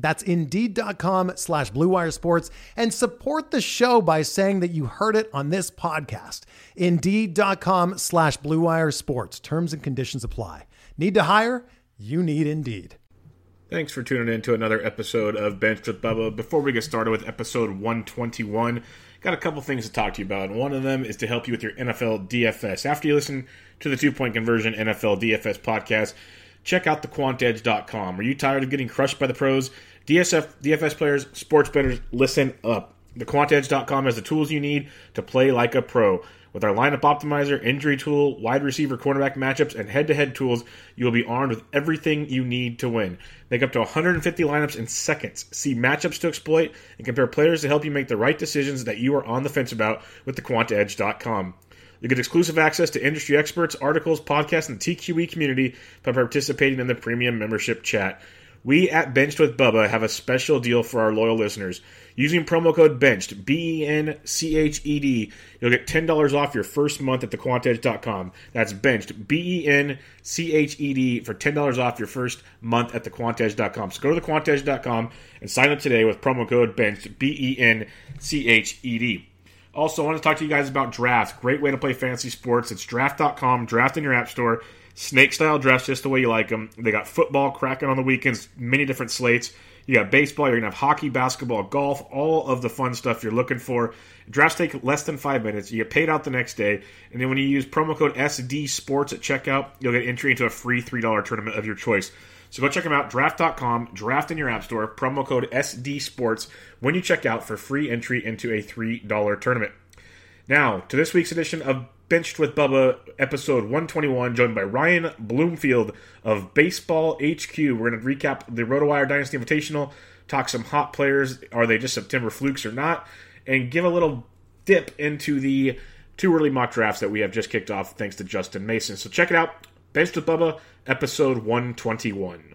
That's Indeed.com slash BlueWire Sports and support the show by saying that you heard it on this podcast. Indeed.com slash BlueWire Sports. Terms and conditions apply. Need to hire? You need Indeed. Thanks for tuning in to another episode of Benched with Bubba. Before we get started with episode 121, got a couple things to talk to you about. And one of them is to help you with your NFL DFS. After you listen to the two point conversion NFL DFS podcast, check out thequantedge.com. Are you tired of getting crushed by the pros? DSF, DFS players, sports bettors, listen up. TheQuantEdge.com has the tools you need to play like a pro. With our lineup optimizer, injury tool, wide receiver cornerback matchups, and head to head tools, you will be armed with everything you need to win. Make up to 150 lineups in seconds. See matchups to exploit and compare players to help you make the right decisions that you are on the fence about with thequantedge.com. You get exclusive access to industry experts, articles, podcasts, and the TQE community by participating in the premium membership chat. We at Benched with Bubba have a special deal for our loyal listeners. Using promo code BENCHED, B E N C H E D, you'll get $10 off your first month at thequantedge.com. That's benched, B E N C H E D, for $10 off your first month at thequantedge.com. So go to thequantedge.com and sign up today with promo code BENCHED, B E N C H E D. Also, I want to talk to you guys about Draft. Great way to play fantasy sports. It's draft.com, draft in your app store. Snake style drafts just the way you like them. They got football cracking on the weekends, many different slates. You got baseball, you're going to have hockey, basketball, golf, all of the fun stuff you're looking for. Drafts take less than five minutes. You get paid out the next day. And then when you use promo code SD Sports at checkout, you'll get entry into a free $3 tournament of your choice. So go check them out, draft.com, draft in your app store, promo code SD Sports when you check out for free entry into a $3 tournament. Now, to this week's edition of Benched with Bubba, episode 121, joined by Ryan Bloomfield of Baseball HQ. We're going to recap the RotoWire Dynasty Invitational, talk some hot players. Are they just September flukes or not? And give a little dip into the two early mock drafts that we have just kicked off thanks to Justin Mason. So check it out. Benched with Bubba, episode 121.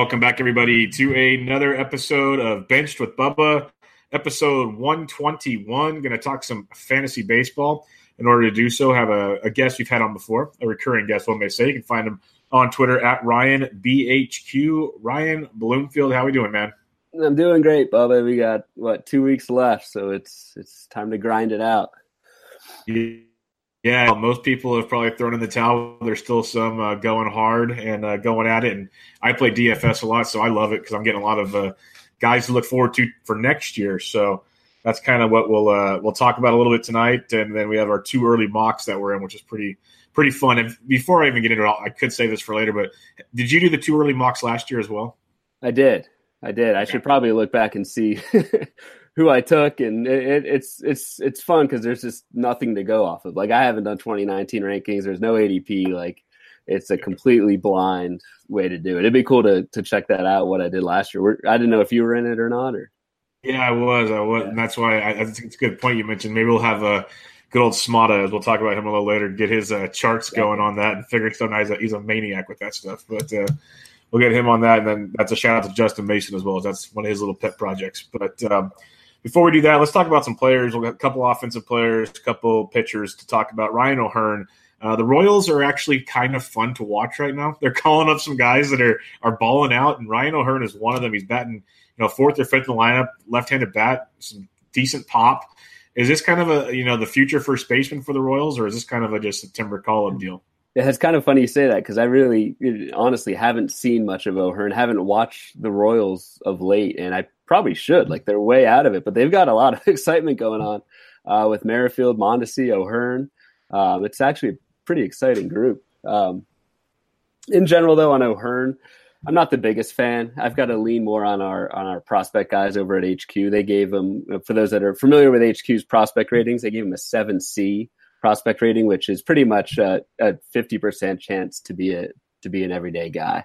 Welcome back, everybody, to another episode of Benched with Bubba, episode 121. Going to talk some fantasy baseball. In order to do so, have a, a, guest we've had on before, a recurring guest, one may say. You can find him on Twitter at Ryan BHQ. Ryan Bloomfield, how we doing, man? I'm doing great, Bubba. We got what two weeks left, so it's it's time to grind it out. Yeah. Yeah, most people have probably thrown in the towel. There's still some uh, going hard and uh, going at it. And I play DFS a lot, so I love it because I'm getting a lot of uh, guys to look forward to for next year. So that's kind of what we'll uh, we'll talk about a little bit tonight. And then we have our two early mocks that we're in, which is pretty pretty fun. And before I even get into it, I could say this for later, but did you do the two early mocks last year as well? I did. I did. I should probably look back and see who I took, and it, it's it's it's fun because there's just nothing to go off of. Like I haven't done 2019 rankings. There's no ADP. Like it's a completely blind way to do it. It'd be cool to to check that out. What I did last year. I didn't know if you were in it or not. Or Yeah, I was. I was, yeah. and that's why I, I, think it's a good point you mentioned. Maybe we'll have a good old Smada, as we'll talk about him a little later, get his uh, charts yeah. going on that and figure out. He's a, he's a maniac with that stuff. But uh, we'll get him on that, and then that's a shout out to Justin Mason as well. That's one of his little pet projects. But um, before we do that, let's talk about some players. We'll got a couple offensive players, a couple pitchers to talk about. Ryan O'Hearn. Uh, the Royals are actually kind of fun to watch right now. They're calling up some guys that are are balling out, and Ryan O'Hearn is one of them. He's batting, you know, fourth or fifth in the lineup, left-handed bat, some decent pop. Is this kind of a you know the future first baseman for the Royals, or is this kind of a just a timber call up deal? Yeah, it's kind of funny you say that because I really, honestly, haven't seen much of O'Hearn. Haven't watched the Royals of late, and I probably should. Like they're way out of it, but they've got a lot of excitement going on uh, with Merrifield, Mondesi, O'Hearn. Um, it's actually a pretty exciting group. Um, in general, though, on O'Hearn, I'm not the biggest fan. I've got to lean more on our on our prospect guys over at HQ. They gave him, for those that are familiar with HQ's prospect ratings, they gave him a seven C prospect rating, which is pretty much a, a 50% chance to be a to be an everyday guy.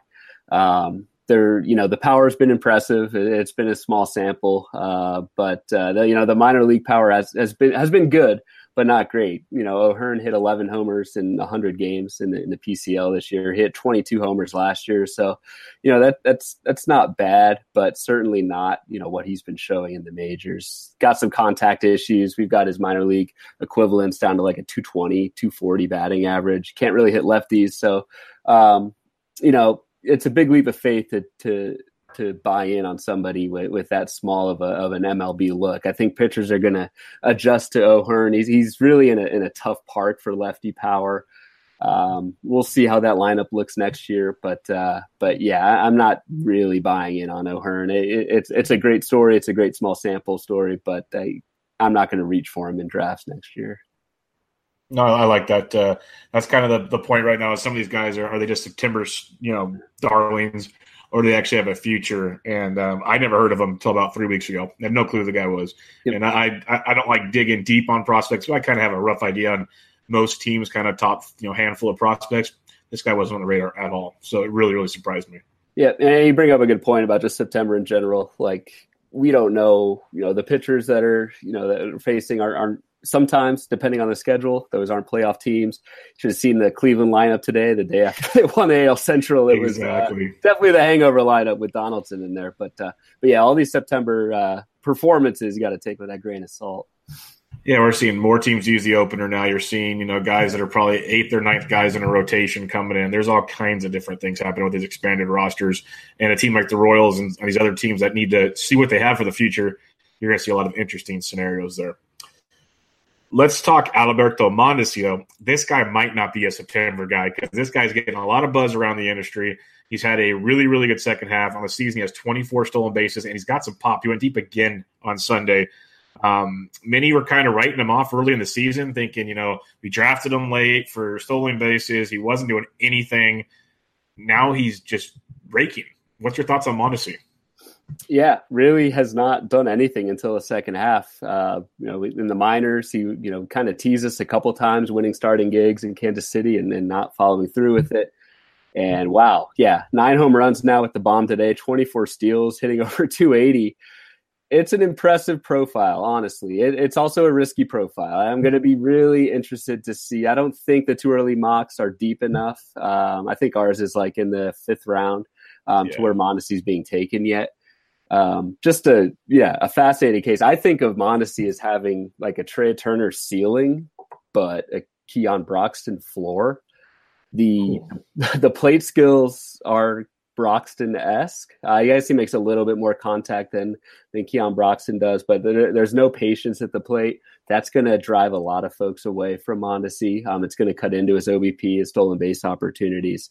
Um, there, you know, the power has been impressive. It's been a small sample, uh, but uh, the, you know, the minor league power has, has been has been good, but not great. You know, O'Hearn hit 11 homers in 100 games in the, in the PCL this year. He hit 22 homers last year, so you know that that's that's not bad, but certainly not you know what he's been showing in the majors. Got some contact issues. We've got his minor league equivalents down to like a 220, 240 batting average. Can't really hit lefties, so um, you know it's a big leap of faith to to to buy in on somebody with, with that small of a of an MLB look. I think pitchers are going to adjust to O'Hearn. He's he's really in a in a tough part for lefty power. Um, we'll see how that lineup looks next year, but uh, but yeah, I'm not really buying in on O'Hearn. It, it, it's it's a great story. It's a great small sample story, but I, I'm not going to reach for him in drafts next year. No, I like that. Uh, that's kind of the, the point right now. Is some of these guys are are they just timbers, you know, darlings, or do they actually have a future? And um, I never heard of them until about three weeks ago. I had no clue who the guy was. Yep. And I, I, I don't like digging deep on prospects, but I kind of have a rough idea on most teams, kind of top you know handful of prospects. This guy wasn't on the radar at all, so it really really surprised me. Yeah, and you bring up a good point about just September in general. Like we don't know, you know, the pitchers that are you know that are facing are, aren't sometimes, depending on the schedule, those aren't playoff teams. Should have seen the Cleveland lineup today, the day after they won the AL Central. It exactly. was uh, definitely the hangover lineup with Donaldson in there. But uh, but yeah, all these September uh, performances you got to take with that grain of salt. Yeah, we're seeing more teams use the opener now. You're seeing, you know, guys that are probably eighth or ninth guys in a rotation coming in. There's all kinds of different things happening with these expanded rosters. And a team like the Royals and these other teams that need to see what they have for the future, you're going to see a lot of interesting scenarios there. Let's talk Alberto Mondesi. This guy might not be a September guy because this guy's getting a lot of buzz around the industry. He's had a really, really good second half on the season. He has 24 stolen bases and he's got some pop. He went deep again on Sunday. Um, many were kind of writing him off early in the season, thinking, you know, we drafted him late for stolen bases. He wasn't doing anything. Now he's just raking. What's your thoughts on Mondesi? Yeah, really has not done anything until the second half. Uh, you know, in the minors, he you know kind of teased us a couple times, winning starting gigs in Kansas City, and then not following through with it. And wow, yeah, nine home runs now with the bomb today, 24 steals, hitting over 280. It's an impressive profile, honestly. It, it's also a risky profile. I'm going to be really interested to see. I don't think the too early mocks are deep enough. Um, I think ours is like in the fifth round um, yeah. to where Mondesi's being taken yet um, just a yeah a fascinating case. I think of Mondesi as having like a Trea Turner ceiling, but a Keon Broxton floor. The the plate skills are Broxton esque. Uh, guess he makes a little bit more contact than than Keon Broxton does, but there, there's no patience at the plate. That's going to drive a lot of folks away from Mondesi. Um, it's going to cut into his OBP, his stolen base opportunities.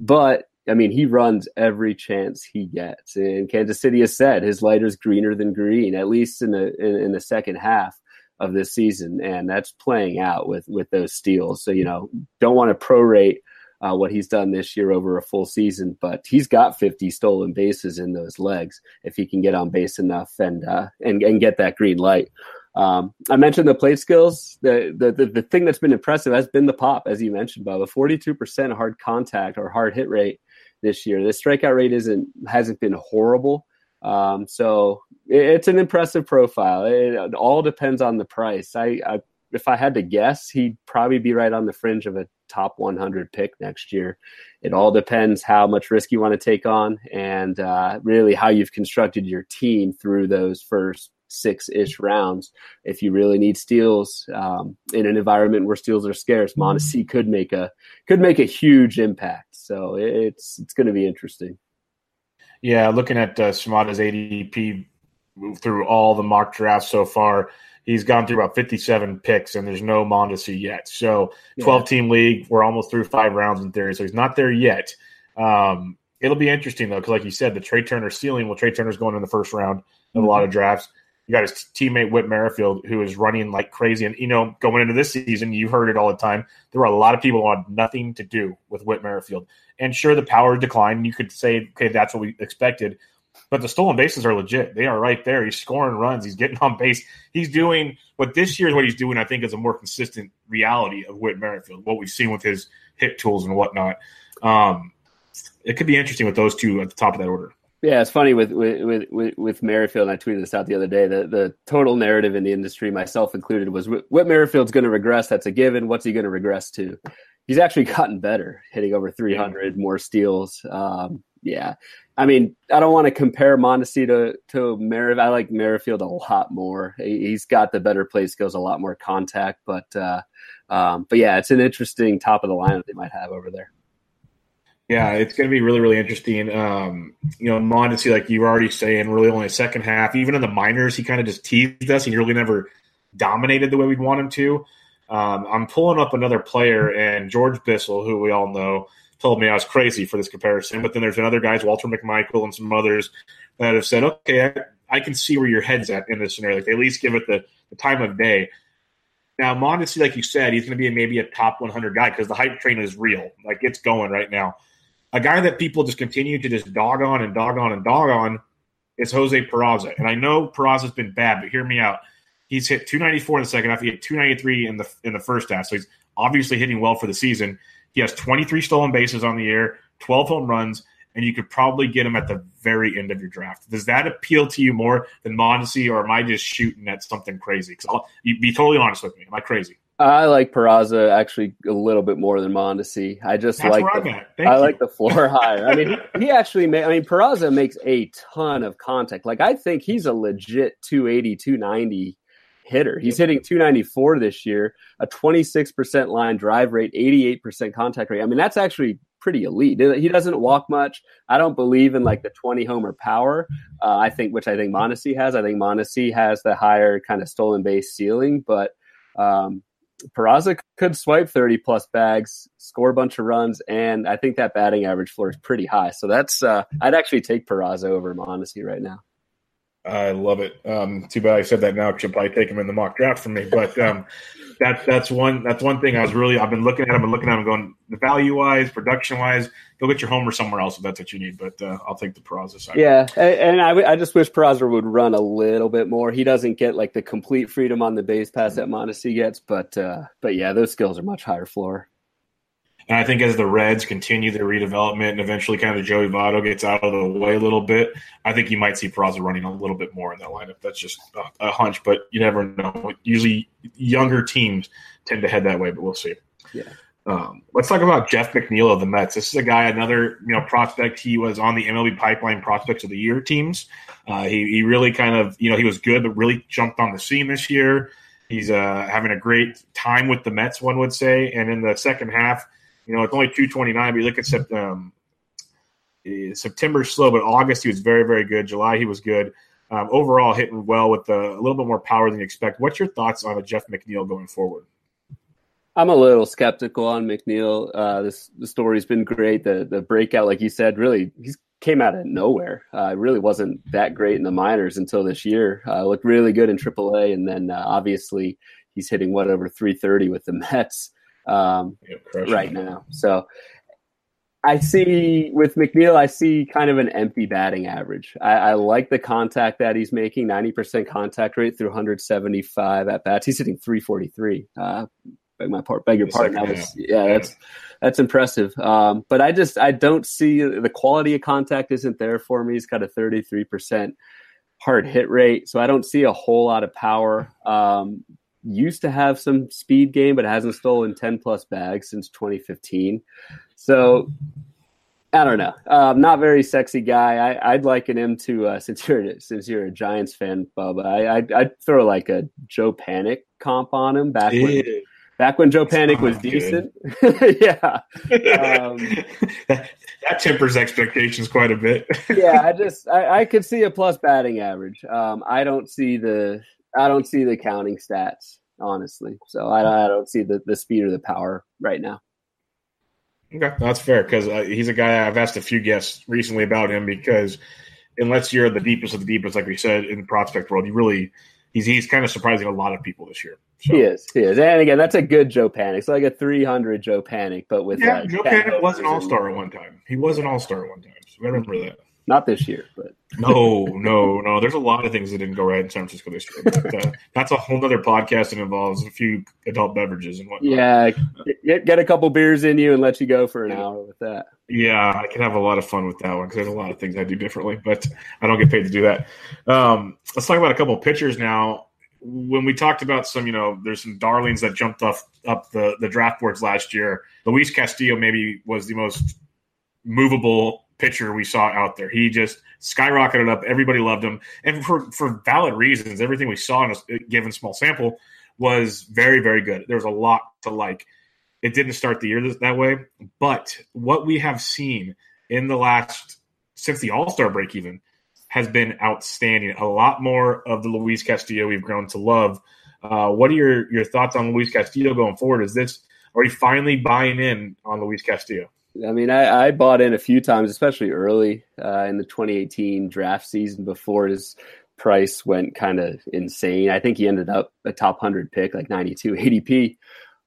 But I mean, he runs every chance he gets. And Kansas City has said his lighter's greener than green, at least in the in, in, the second half of this season, and that's playing out with with those steals. So you know, don't want to prorate uh, what he's done this year over a full season, but he's got 50 stolen bases in those legs if he can get on base enough and uh, and and get that green light. Um, I mentioned the plate skills. The, the, the the thing that's been impressive has been the pop, as you mentioned, Bob. A 42% hard contact or hard hit rate this year. The strikeout rate isn't hasn't been horrible, Um, so it, it's an impressive profile. It, it, all depends on the price. I, I if I had to guess, he'd probably be right on the fringe of a top 100 pick next year. It all depends how much risk you want to take on and uh, really how you've constructed your team through those first six ish rounds. If you really need steals um, in an environment where steals are scarce, Mondesi could make a could make a huge impact. So it's it's going to be interesting. Yeah, looking at uh, Smada's ADP through all the mock drafts so far, he's gone through about 57 picks, and there's no Mondesi yet. So 12 team league, we're almost through five rounds in theory, so he's not there yet. Um, it'll be interesting though, because like you said, the Trea Turner ceiling. Well, Trea Turner's going in the first round of mm-hmm. a lot of drafts. You got his teammate Whit Merrifield, who is running like crazy. And, you know, going into this season, you've heard it all the time. There were a lot of people who had nothing to do with Whit Merrifield. And sure, the power declined. You could say, okay, that's what we expected. But the stolen bases are legit. They are right there. He's scoring runs. He's getting on base. He's doing what this year is what he's doing, I think, is a more consistent reality of Whit Merrifield, what we've seen with his hit tools and whatnot. Um, it could be interesting with those two at the top of that order. Yeah, it's funny with with with, with Merrifield. And I tweeted this out the other day. The the total narrative in the industry, myself included, was what Merrifield's going to regress. That's a given. What's he going to regress to? He's actually gotten better, hitting over 300, yeah. more steals. Um, yeah, I mean, I don't want to compare Mondesi to to Merrifield. I like Merrifield a lot more. He's got the better play skills, a lot more contact, but uh, um, but yeah, it's an interesting top of the line that they might have over there. Yeah, it's going to be really, really interesting. Um, you know, Mondesi, like you were already saying, really only a second half. Even in the minors, he kind of just teased us. He really never dominated the way we'd want him to. Um, I'm pulling up another player, and George Bissell, who we all know, told me I was crazy for this comparison. But then there's another guys, Walter McMichael and some others, that have said, okay, I, I can see where your head's at in this scenario. Like at least give it the, the time of day. Now, Mondesi, like you said, he's going to be maybe a top 100 guy because the hype train is real. Like it's going right now a guy that people just continue to just dog on and dog on and dog on is Jose Peraza. And I know Peraza's been bad, but hear me out. He's hit 294 in the second half. He hit 293 in the in the first half. So he's obviously hitting well for the season. He has 23 stolen bases on the year, 12 home runs, and you could probably get him at the very end of your draft. Does that appeal to you more than Mondesi, or am I just shooting at something crazy? Because I'll you be totally honest with me. Am I crazy? I like Peraza actually a little bit more than Mondesi. I just That's like the, I you. like the floor higher. I mean, he, actually made. I mean, Peraza makes a ton of contact. Like I think he's a legit 280, 290 hitter. He's hitting 294 this year, a 26% line drive rate, 88% contact rate. I mean, that's actually pretty elite. He doesn't walk much. I don't believe in like the 20 homer power. Uh, I think, which I think Mondesi has. I think Mondesi has the higher kind of stolen base ceiling, but um, Peraza could swipe 30 plus bags, score a bunch of runs, and I think that batting average floor is pretty high. So that's uh, I'd actually take Peraza over Mondesi right now. I love it. Um, too bad I said that now because you'll probably take him in the mock draft from me. But um, that's that's one that's one thing I was really I've been looking at him and looking at him going the value wise, production wise, go get your homer somewhere else if that's what you need. But uh, I'll take the Peraza side. Yeah, and, I, I just wish Peraza would run a little bit more. He doesn't get like the complete freedom on the base pass that Mondesi gets, but uh, but yeah, those skills are much higher floor. And I think as the Reds continue their redevelopment and eventually kind of Joey Votto gets out of the way a little bit, I think you might see Peraza running a little bit more in that lineup. That's just a, a hunch, but you never know. Usually younger teams tend to head that way, but we'll see. Yeah. Um, let's talk about Jeff McNeil of the Mets. This is a guy, another you know prospect. He was on the MLB Pipeline Prospects of the Year teams. Uh, he, he really kind of you know he was good, but really jumped on the scene this year. He's uh, having a great time with the Mets, one would say. And in the second half, you know, it's only 229, but you look at um, eh, September slow, but August he was very, very good. July he was good. Um, overall, hitting well with a, a little bit more power than you expect. What's your thoughts on a Jeff McNeil going forward? I'm a little skeptical on McNeil. Uh, this the story's been great. The the breakout, like you said, really he came out of nowhere. Uh, really wasn't that great in the minors until this year. Uh, looked really good in AAA, and then uh, obviously he's hitting what over 330 with the Mets um, right now. So I see with McNeil, I see kind of an empty batting average. I, I like the contact that he's making 90% contact rate through 175 at bats. He's hitting 343. Uh, beg my part, beg your pardon. That was, yeah, yeah, that's that's impressive. Um, but I just I don't see the quality of contact isn't there for me. He's got a 33 percent hard hit rate, so I don't see a whole lot of power. Um, used to have some speed game, but hasn't stolen 10 plus bags since 2015. So I don't know. Um, not very sexy guy. I, would liken him to uh, since you're since you're a Giants fan, Bubba. I, I'd, I'd throw like a Joe Panik comp on him back when back when Joe Panik was decent. yeah, um, that, that, tempers expectations quite a bit. yeah, I just I, I, could see a plus batting average. Um, I don't see the I don't see the counting stats honestly. So I, I don't see the the speed or the power right now. Okay, that's fair because uh, he's a guy I've asked a few guests recently about him because unless you're the deepest of the deepest, like we said in the prospect world, you really he's he's kind of surprising a lot of people this year. So. He is, he is, and again, that's a good Joe Panik. It's like a 300 Joe Panik, but with yeah, Joe Panik was an All Star at one time. He was an All Star at one time. So I remember that. Not this year, but no, no, no. There's a lot of things that didn't go right in San Francisco this year. But, uh, that's a whole other podcast and involves a few adult beverages and whatnot. Yeah, get, get a couple beers in you and let you go for an hour with that. Yeah, I can have a lot of fun with that one because there's a lot of things I do differently, but I don't get paid to do that. Um, let's talk about a couple pitchers now. When we talked about some, you know, there's some darlings that jumped off up the the draft boards last year. Luis Castillo maybe was the most movable pitcher we saw out there. He just skyrocketed up. Everybody loved him, and for for valid reasons. Everything we saw in a given small sample was very very good. There was a lot to like. It didn't start the year that way, but what we have seen in the last since the All Star break even has been outstanding. A lot more of the Luis Castillo we've grown to love. Uh, what are your your thoughts on Luis Castillo going forward? Is this are we finally buying in on Luis Castillo? I mean, I, I, bought in a few times, especially early uh, in the 2018 draft season before his price went kind of insane. I think he ended up a top 100 pick, like 92 ADP,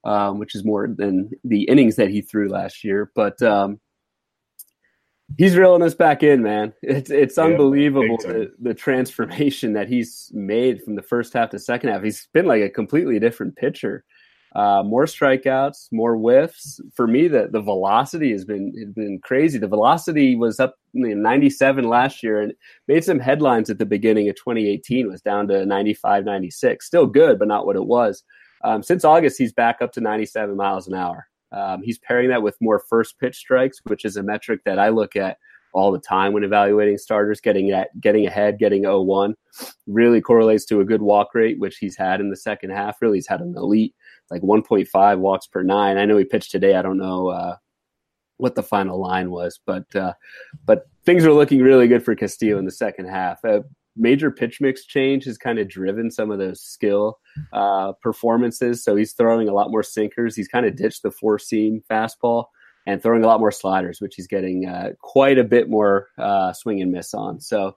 um, which is more than the innings that he threw last year. But um, he's reeling us back in, man. It's it's yeah, unbelievable the, the transformation that he's made from the first half to second half. He's been like a completely different pitcher. Uh, more strikeouts, more whiffs. For me, the, the velocity has been has been crazy. The velocity was up in 97 last year and made some headlines at the beginning of 2018. Was down to 95, 96. Still good, but not what it was. Um, since August, he's back up to 97 miles an hour. Um, he's pairing that with more first pitch strikes, which is a metric that I look at all the time when evaluating starters. Getting at getting ahead, getting 0-1 really correlates to a good walk rate, which he's had in the second half. Really, he's had an elite like 1.5 walks per nine. I know he pitched today. I don't know uh, what the final line was, but uh, but things are looking really good for Castillo in the second half. A major pitch mix change has kind of driven some of those skill uh, performances. So he's throwing a lot more sinkers. He's kind of ditched the four seam fastball and throwing a lot more sliders, which he's getting uh, quite a bit more uh, swing and miss on. So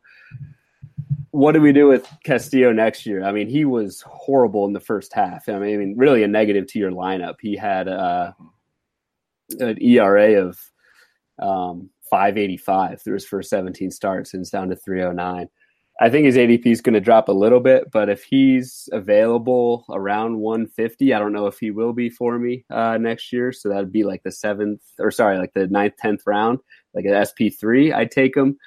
what do we do with Castillo next year? I mean, he was horrible in the first half. I mean, I mean really a negative to your lineup. He had uh, an ERA of um, 585 through his first 17 starts, and it's down to 309. I think his ADP is going to drop a little bit, but if he's available around 150, I don't know if he will be for me uh, next year. So that'd be like the seventh, or sorry, like the ninth, tenth round, like an SP3. I'd take him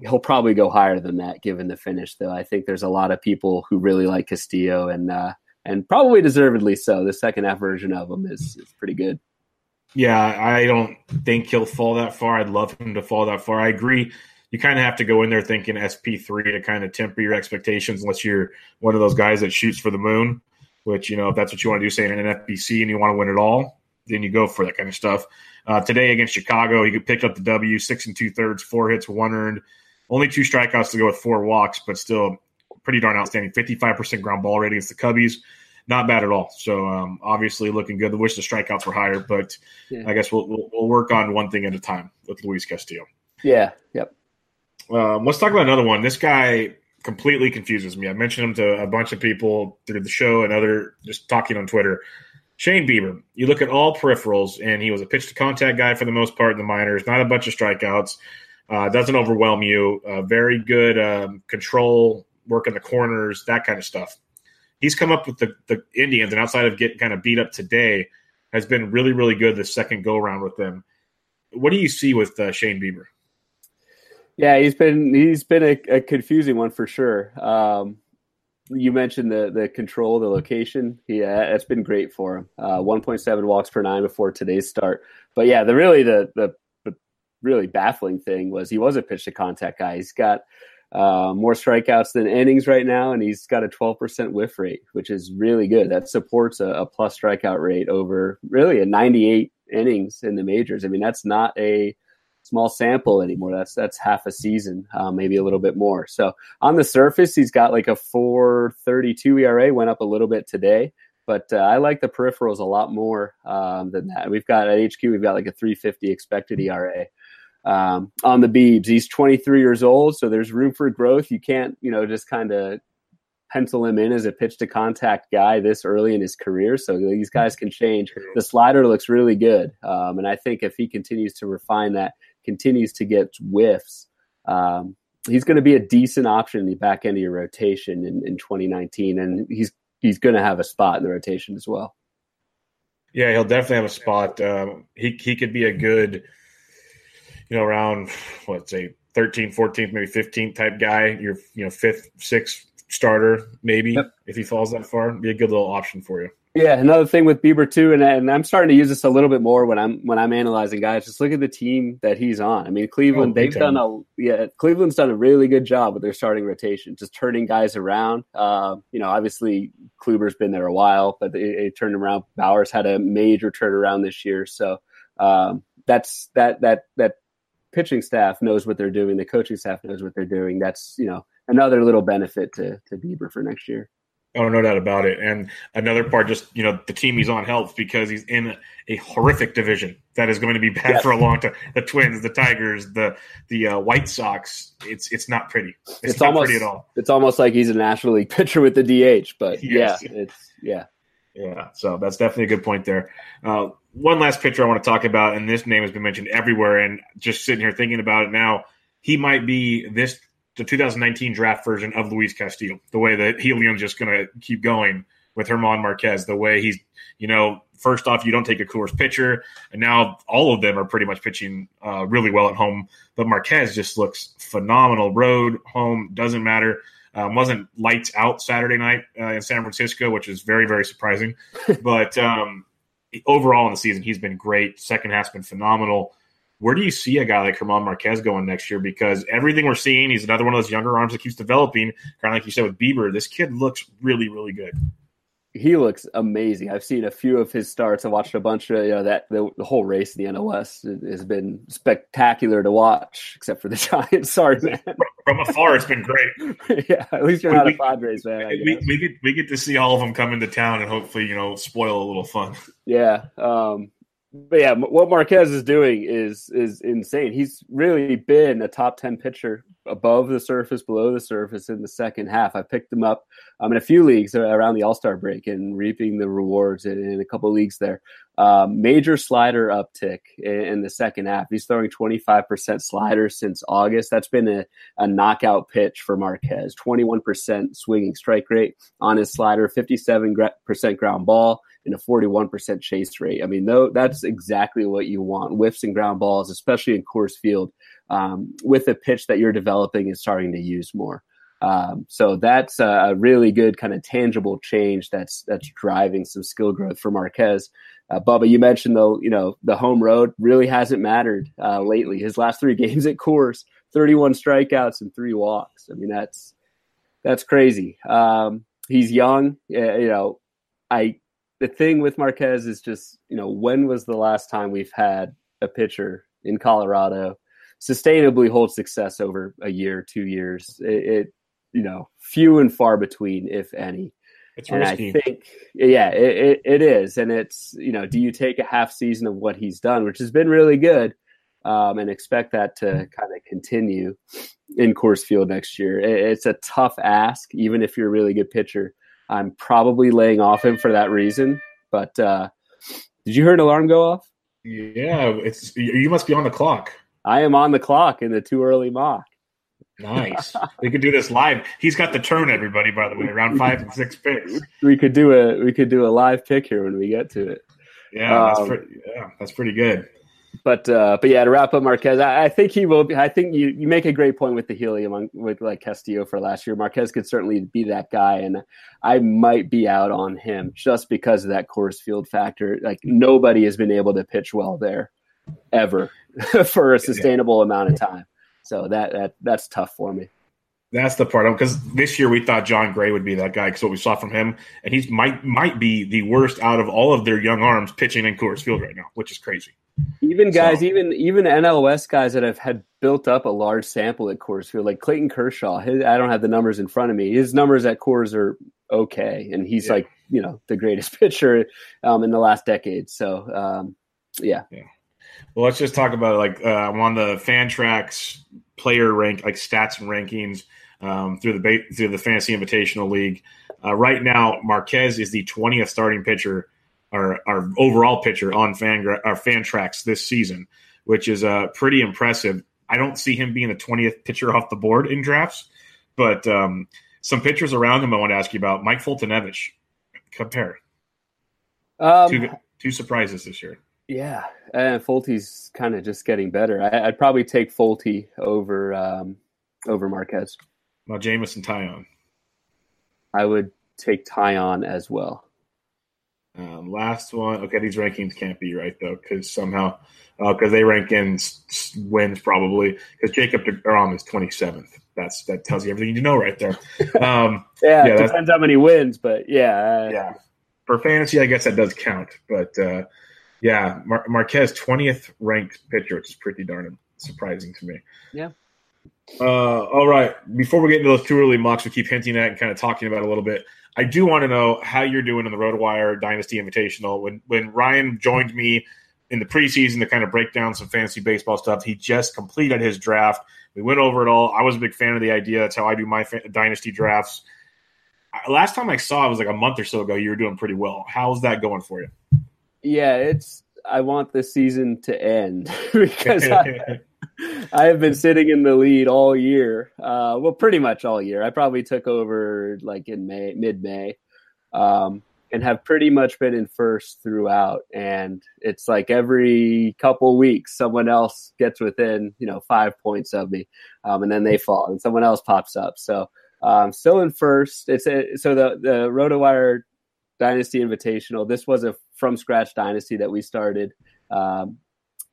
he'll probably go higher than that given the finish though. I think there's a lot of people who really like castillo and uh, and probably deservedly so. The second half version of him is, is pretty good. Yeah i don't think he'll fall that far. I'd love him to fall that far. I agree. You kind of have to go in there thinking sp3 to kind of temper your expectations unless you're one of those guys that shoots for the moon which you know if that's what you want to do say in an fbc and you want to win it all then you go for that kind of stuff uh, today against Chicago, he picked up the W, six and two thirds, four hits, one earned, only two strikeouts to go with four walks, but still pretty darn outstanding. 55% ground ball rate against the Cubbies. Not bad at all. So um, obviously looking good. I wish the strikeouts were higher, but yeah. I guess we'll, we'll, we'll work on one thing at a time with Luis Castillo. Yeah. Yep. Um, let's talk about another one. This guy completely confuses me. I mentioned him to a bunch of people through the show and other just talking on Twitter. Shane Bieber, you look at all peripherals, and he was a pitch to contact guy for the most part in the minors, not a bunch of strikeouts. Uh, doesn't overwhelm you. Uh, very good um, control, work in the corners, that kind of stuff. he's come up with the, the Indians, and outside of getting kind of beat up today, has been really, really good the second go around with them. What do you see with uh, Shane Bieber? Yeah, he's been he's been a, a confusing one for sure. Um, you mentioned the the control, the location. Yeah, it's been great for him. Uh, 1.7 walks per nine before today's start. But yeah, the really the, the the really baffling thing was he was a pitch to contact guy. He's got uh, more strikeouts than innings right now, and he's got a 12% whiff rate, which is really good. That supports a, a plus strikeout rate over really a 98 innings in the majors. I mean, that's not a small sample anymore. That's that's half a season, uh, maybe a little bit more. So on the surface, he's got like a 4.32 ERA. Went up a little bit today, but uh, I like the peripherals a lot more um, than that. We've got at HQ, we've got like a 350 expected ERA um, on the Beebs. He's 23 years old, so there's room for growth. You can't, you know, just kind of pencil him in as a pitch to contact guy this early in his career. So these guys can change. The slider looks really good, um, and I think if he continues to refine that, continues to get whiffs. Um, he's going to be a decent option in the back end of your rotation in, in 2019, and he's he's going to have a spot in the rotation as well. Yeah, he'll definitely have a spot. Um, he he could be a good you know, around let's say 13th, 14th, maybe 15th type guy, your you know fifth, sixth starter, maybe yep. if he falls that far, be a good little option for you. Yeah, another thing with Bieber too, and, and I'm starting to use this a little bit more when I'm when I'm analyzing guys. Just look at the team that he's on. I mean, Cleveland, oh, they've done a yeah, Cleveland's done a really good job with their starting rotation, just turning guys around. Uh, you know, obviously Kluber's been there a while, but they, they turned around. Bauers had a major turnaround this year, so um, that's that that that pitching staff knows what they're doing, the coaching staff knows what they're doing. That's you know another little benefit to to Bieber for next year. Oh, no doubt about it. And another part, just you know, the team he's on helps because he's in a horrific division that is going to be bad yes. for a long time. The Twins, the Tigers, the the uh, White Sox. It's it's not pretty. It's, it's not almost, pretty at all. It's almost like he's a National League pitcher with the DH. But yes. yeah, it's yeah. Yeah, so that's definitely a good point there. Uh, one last pitcher I want to talk about, and this name has been mentioned everywhere, and just sitting here thinking about it now, he might be this the 2019 draft version of Luis Castillo. The way that Helium's just going to keep going with German Marquez, the way he's, you know, first off, you don't take a Coors pitcher, and now all of them are pretty much pitching uh, really well at home. But Marquez just looks phenomenal. Road, home, doesn't matter. Um, wasn't lights out Saturday night uh, in San Francisco, which is very, very surprising. but um, overall in the season, he's been great. Second half's been phenomenal. Where do you see a guy like German Marquez going next year? Because everything we're seeing, he's another one of those younger arms that keeps developing. Kind of like you said with Bieber, this kid looks really, really good he looks amazing. I've seen a few of his starts. I watched a bunch of you know that the, the whole race in the NL West has been spectacular to watch, except for the Giants. Sorry, man. From afar, it's been great. yeah, at least you're we, not a Padres fan. We, we, get we get to see all of them come into town and hopefully you know spoil a little fun. Yeah, um, but yeah, what Marquez is doing is is insane. He's really been a top ten pitcher above the surface, below the surface in the second half. I picked him up um, in a few leagues around the All Star break and reaping the rewards in, in a couple leagues there. Um, major slider uptick in, in, the second half. He's throwing 25% slider since August. That's been a, a knockout pitch for Marquez. 21% swinging strike rate on his slider, 57% ground ball and a 41% chase rate. I mean, though that's exactly what you want. Whiffs and ground balls, especially in Coors Field, um, with a pitch that you're developing and starting to use more. Um, so that's a really good kind of tangible change that's that's driving some skill growth for Marquez. Uh, Bubba, you mentioned though, you know, the home road really hasn't mattered uh, lately. His last three games at Coors, 31 strikeouts and three walks. I mean, that's that's crazy. Um, he's young. You know, I the thing with Marquez is just, you know, when was the last time we've had a pitcher in Colorado sustainably hold success over a year, two years? It, it you know, few and far between, if any. It's and risky. I think, yeah, it, it, it is. And it's, you know, do you take a half season of what he's done, which has been really good, um, and expect that to kind of continue in Coors Field next year? It, it's a tough ask, even if you're a really good pitcher. I'm probably laying off him for that reason. But uh, did you hear an alarm go off? Yeah, it's you must be on the clock. I am on the clock in the too early mock. Nice. we could do this live. He's got the turn, everybody. By the way, around five and six picks. We could do a we could do a live pick here when we get to it. Yeah, that's um, pretty, yeah, that's pretty good. But uh, but yeah, to wrap up Marquez, I, I, think he will. Be, I think you, you make a great point with the helium on, with like Castillo for last year. Marquez could certainly be that guy, and I might be out on him just because of that Coors Field factor. Like nobody has been able to pitch well there ever for a sustainable yeah. amount of time. So that that that's tough for me. That's the part because this year we thought Jon Gray would be that guy because what we saw from him, and he's might might be the worst out of all of their young arms pitching in Coors Field right now, which is crazy. Even guys, so, even even NL West guys that have had built up a large sample at Coors Field, like Clayton Kershaw. His, I don't have the numbers in front of me. His numbers at Coors are okay, and he's yeah. like you know the greatest pitcher um, in the last decade. So um, yeah. yeah. Well, let's just talk about like uh, I'm on the Fantrax player rank, like stats and rankings um, through the through the Fantasy Invitational League. Uh, right now, Marquez is the 20th starting pitcher or our overall pitcher on fan our Fantrax this season, which is uh, pretty impressive. I don't see him being the 20th pitcher off the board in drafts, but um, some pitchers around him I want to ask you about. Mike Foltynewicz, compare. Um, two, two surprises this year. Yeah, and Folty's kind of just getting better. I, would probably take Folty over um, over Marquez. Now Jameson Taillon. I would take Taillon as well. Um, last one. Okay, these rankings can't be right though, because somehow because uh, they rank in wins probably because Jacob Degrom is twenty seventh. That's that tells you everything you know right there. Um, yeah, yeah, depends how many wins, but yeah, uh, yeah. For fantasy, I guess that does count, but uh, yeah, Mar- Marquez twentieth ranked pitcher, which is pretty darn surprising to me. Yeah. Uh, all right. Before we get into those two early mocks, we keep hinting at and kind of talking about a little bit. I do want to know how you're doing in the RotoWire Dynasty Invitational. When when Ryan joined me in the preseason to kind of break down some fantasy baseball stuff, he just completed his draft. We went over it all. I was a big fan of the idea. That's how I do my fa- dynasty drafts. Last time I saw it was like a month or so ago. You were doing pretty well. How's that going for you? Yeah, it's. I want the season to end because I, I have been sitting in the lead all year. Uh, well, pretty much all year. I probably took over like in May, mid May, um, and have pretty much been in first throughout. And it's like every couple weeks, someone else gets within you know five points of me, um, and then they fall, and someone else pops up. So um, still in first. It's a, so the the RotoWire Dynasty Invitational. This was a from scratch dynasty that we started um,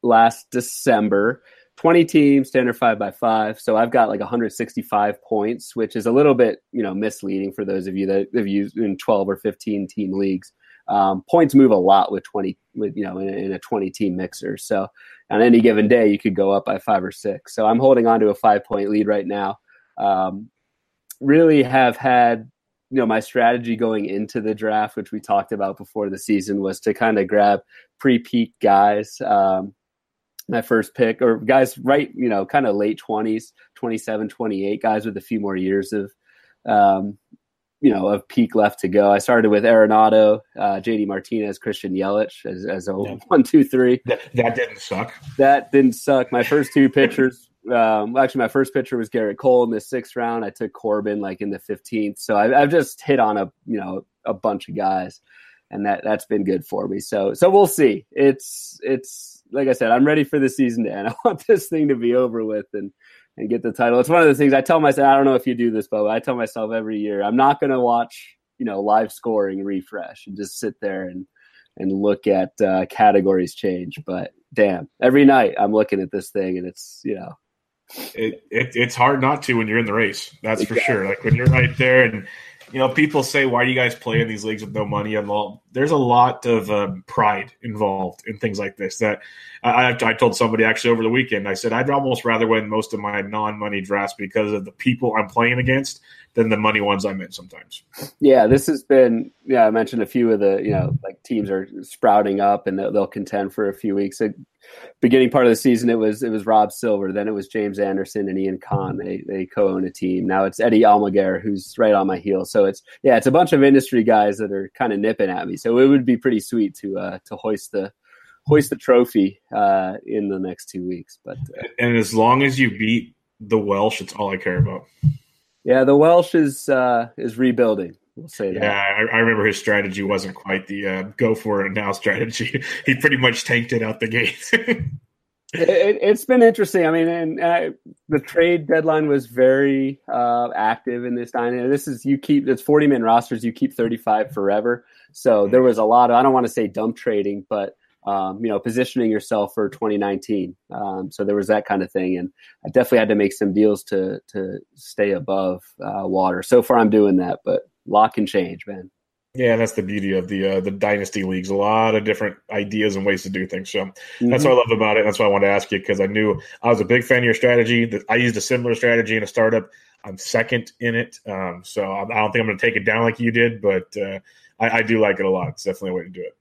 last December. 20 teams, standard five by five. So I've got like 165 points, which is a little bit, you know, misleading for those of you that have used in 12 or 15 team leagues. Um, points move a lot with 20, with, you know, in, in, a 20 team mixer. So on any given day, you could go up by five or six. So I'm holding on to a five point lead right now. Um, really have had, you know, my strategy going into the draft, which we talked about before the season was to kind of grab pre peak guys. Um, my first pick or guys right you know kind of late 20s 27 28 guys with a few more years of um, you know of peak left to go i started with arenado uh, jd martinez christian yelich as, as a yeah. one two three that, that, didn't suck that didn't suck my first two pitchers um, actually my first pitcher was Gerrit cole in the sixth round i took corbin like in the 15th so I, i've just hit on a you know a bunch of guys and that that's been good for me so so we'll see it's it's like I said, I'm ready for the season to end. I want this thing to be over with and and get the title. It's one of the things I tell myself. I don't know if you do this, but I tell myself every year, I'm not going to watch you know live scoring refresh and just sit there and and look at uh, categories change. But damn, every night I'm looking at this thing and it's you know. It, it it's hard not to when you're in the race. That's exactly. for sure. Like when you're right there and you know, people say, "Why do you guys play in these leagues with no money involved?" There's a lot of um, pride involved in things like this. That I, I, told somebody actually over the weekend. I said I'd almost rather win most of my non-money drafts because of the people I'm playing against than the money ones I'm in sometimes. Yeah, this has been. Yeah, I mentioned a few of the you know like teams are sprouting up and they'll, they'll contend for a few weeks. It, beginning part of the season, it was it was Rob Silver. Then it was James Anderson and Ian Kahn. They they co-own a team. Now it's Eddie Almaguer who's right on my heels. So it's yeah, it's a bunch of industry guys that are kind of nipping at me. So it would be pretty sweet to uh, to hoist the hoist the trophy uh, in the next two weeks. But uh, and as long as you beat the Welsh. It's all I care about. Yeah, the Welsh is uh, is rebuilding. We'll say that. Yeah, I, I remember his strategy wasn't quite the uh, go for it now strategy. he pretty much tanked it out the gate. it, has been interesting. I mean, and uh, the trade deadline was very uh, active in this dynamic. This is you keep it's forty man rosters. You keep thirty five forever. So there was a lot of I don't want to say dump trading, but um, you know, positioning yourself for 2019. Um, so there was that kind of thing, and I definitely had to make some deals to to stay above uh, water. So far, I'm doing that, but lot can change, man. Yeah, that's the beauty of the uh, the dynasty leagues. A lot of different ideas and ways to do things. So mm-hmm. that's what I love about it. That's why I wanted to ask you because I knew I was a big fan of your strategy. I used a similar strategy in a startup. I'm second in it, um, so I don't think I'm going to take it down like you did, but uh, I, I, do like it a lot. It's definitely a way to do it.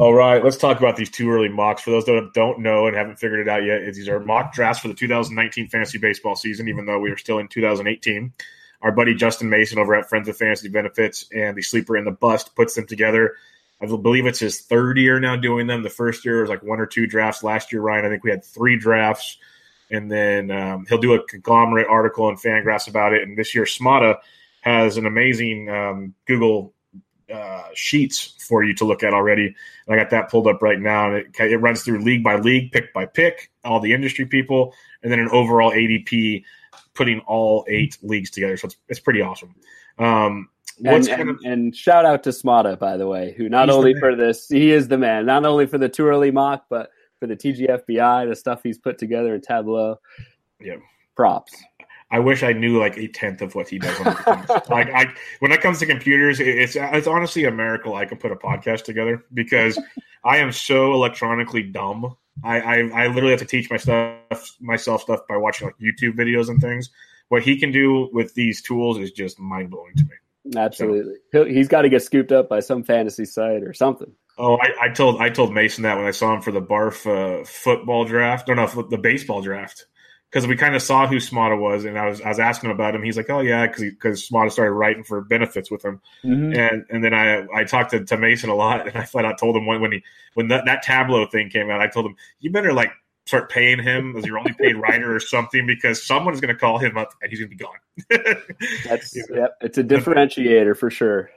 All right, let's talk about these two early mocks. For those that don't know and haven't figured it out yet, these are mock drafts for the 2019 fantasy baseball season. Even though we are still in 2018 our buddy Justin Mason over at Friends of Fantasy Benefits and the Sleeper and the Bust puts them together. I believe it's his third year now doing them. The first year was like one or two drafts. Last year, Ryan, I think we had three drafts. And then um, he'll do a conglomerate article in Fangraphs about it. And this year, Smada has an amazing um, Google uh, sheets for you to look at already. And I got that pulled up right now. And it, it runs through league by league, pick by pick, all the industry people, and then an overall ADP putting all eight leagues together. So it's, it's pretty awesome. Um, and, and, of, and, shout out to Smada, by the way, who not only for this, he is the man, not only for the too early mock, but for the TGFBI, the stuff he's put together in Tableau. Yeah. Props. I wish I knew like a tenth of what he does. like I, when it comes to computers, it's it's honestly a miracle I can put a podcast together because I am so electronically dumb I, I, I literally have to teach my stuff myself stuff by watching like YouTube videos and things. What he can do with these tools is just mind blowing to me. Absolutely, so, he's got to get scooped up by some fantasy site or something. Oh, I, I, told I told Mason that when I saw him for the Barf uh, football draft, or no, the baseball draft because we kind of saw who Smada was, and I was I was asking him about him. He's like, "Oh yeah," because because Smada started writing for benefits with him, mm-hmm. and and then I I talked to, to Mason a lot, and I flat out told him when when he when that, that Tableau thing came out, I told him you better like start paying him as your only paid writer or something because someone is going to call him up and he's going to be gone. That's yep, it's a differentiator for sure.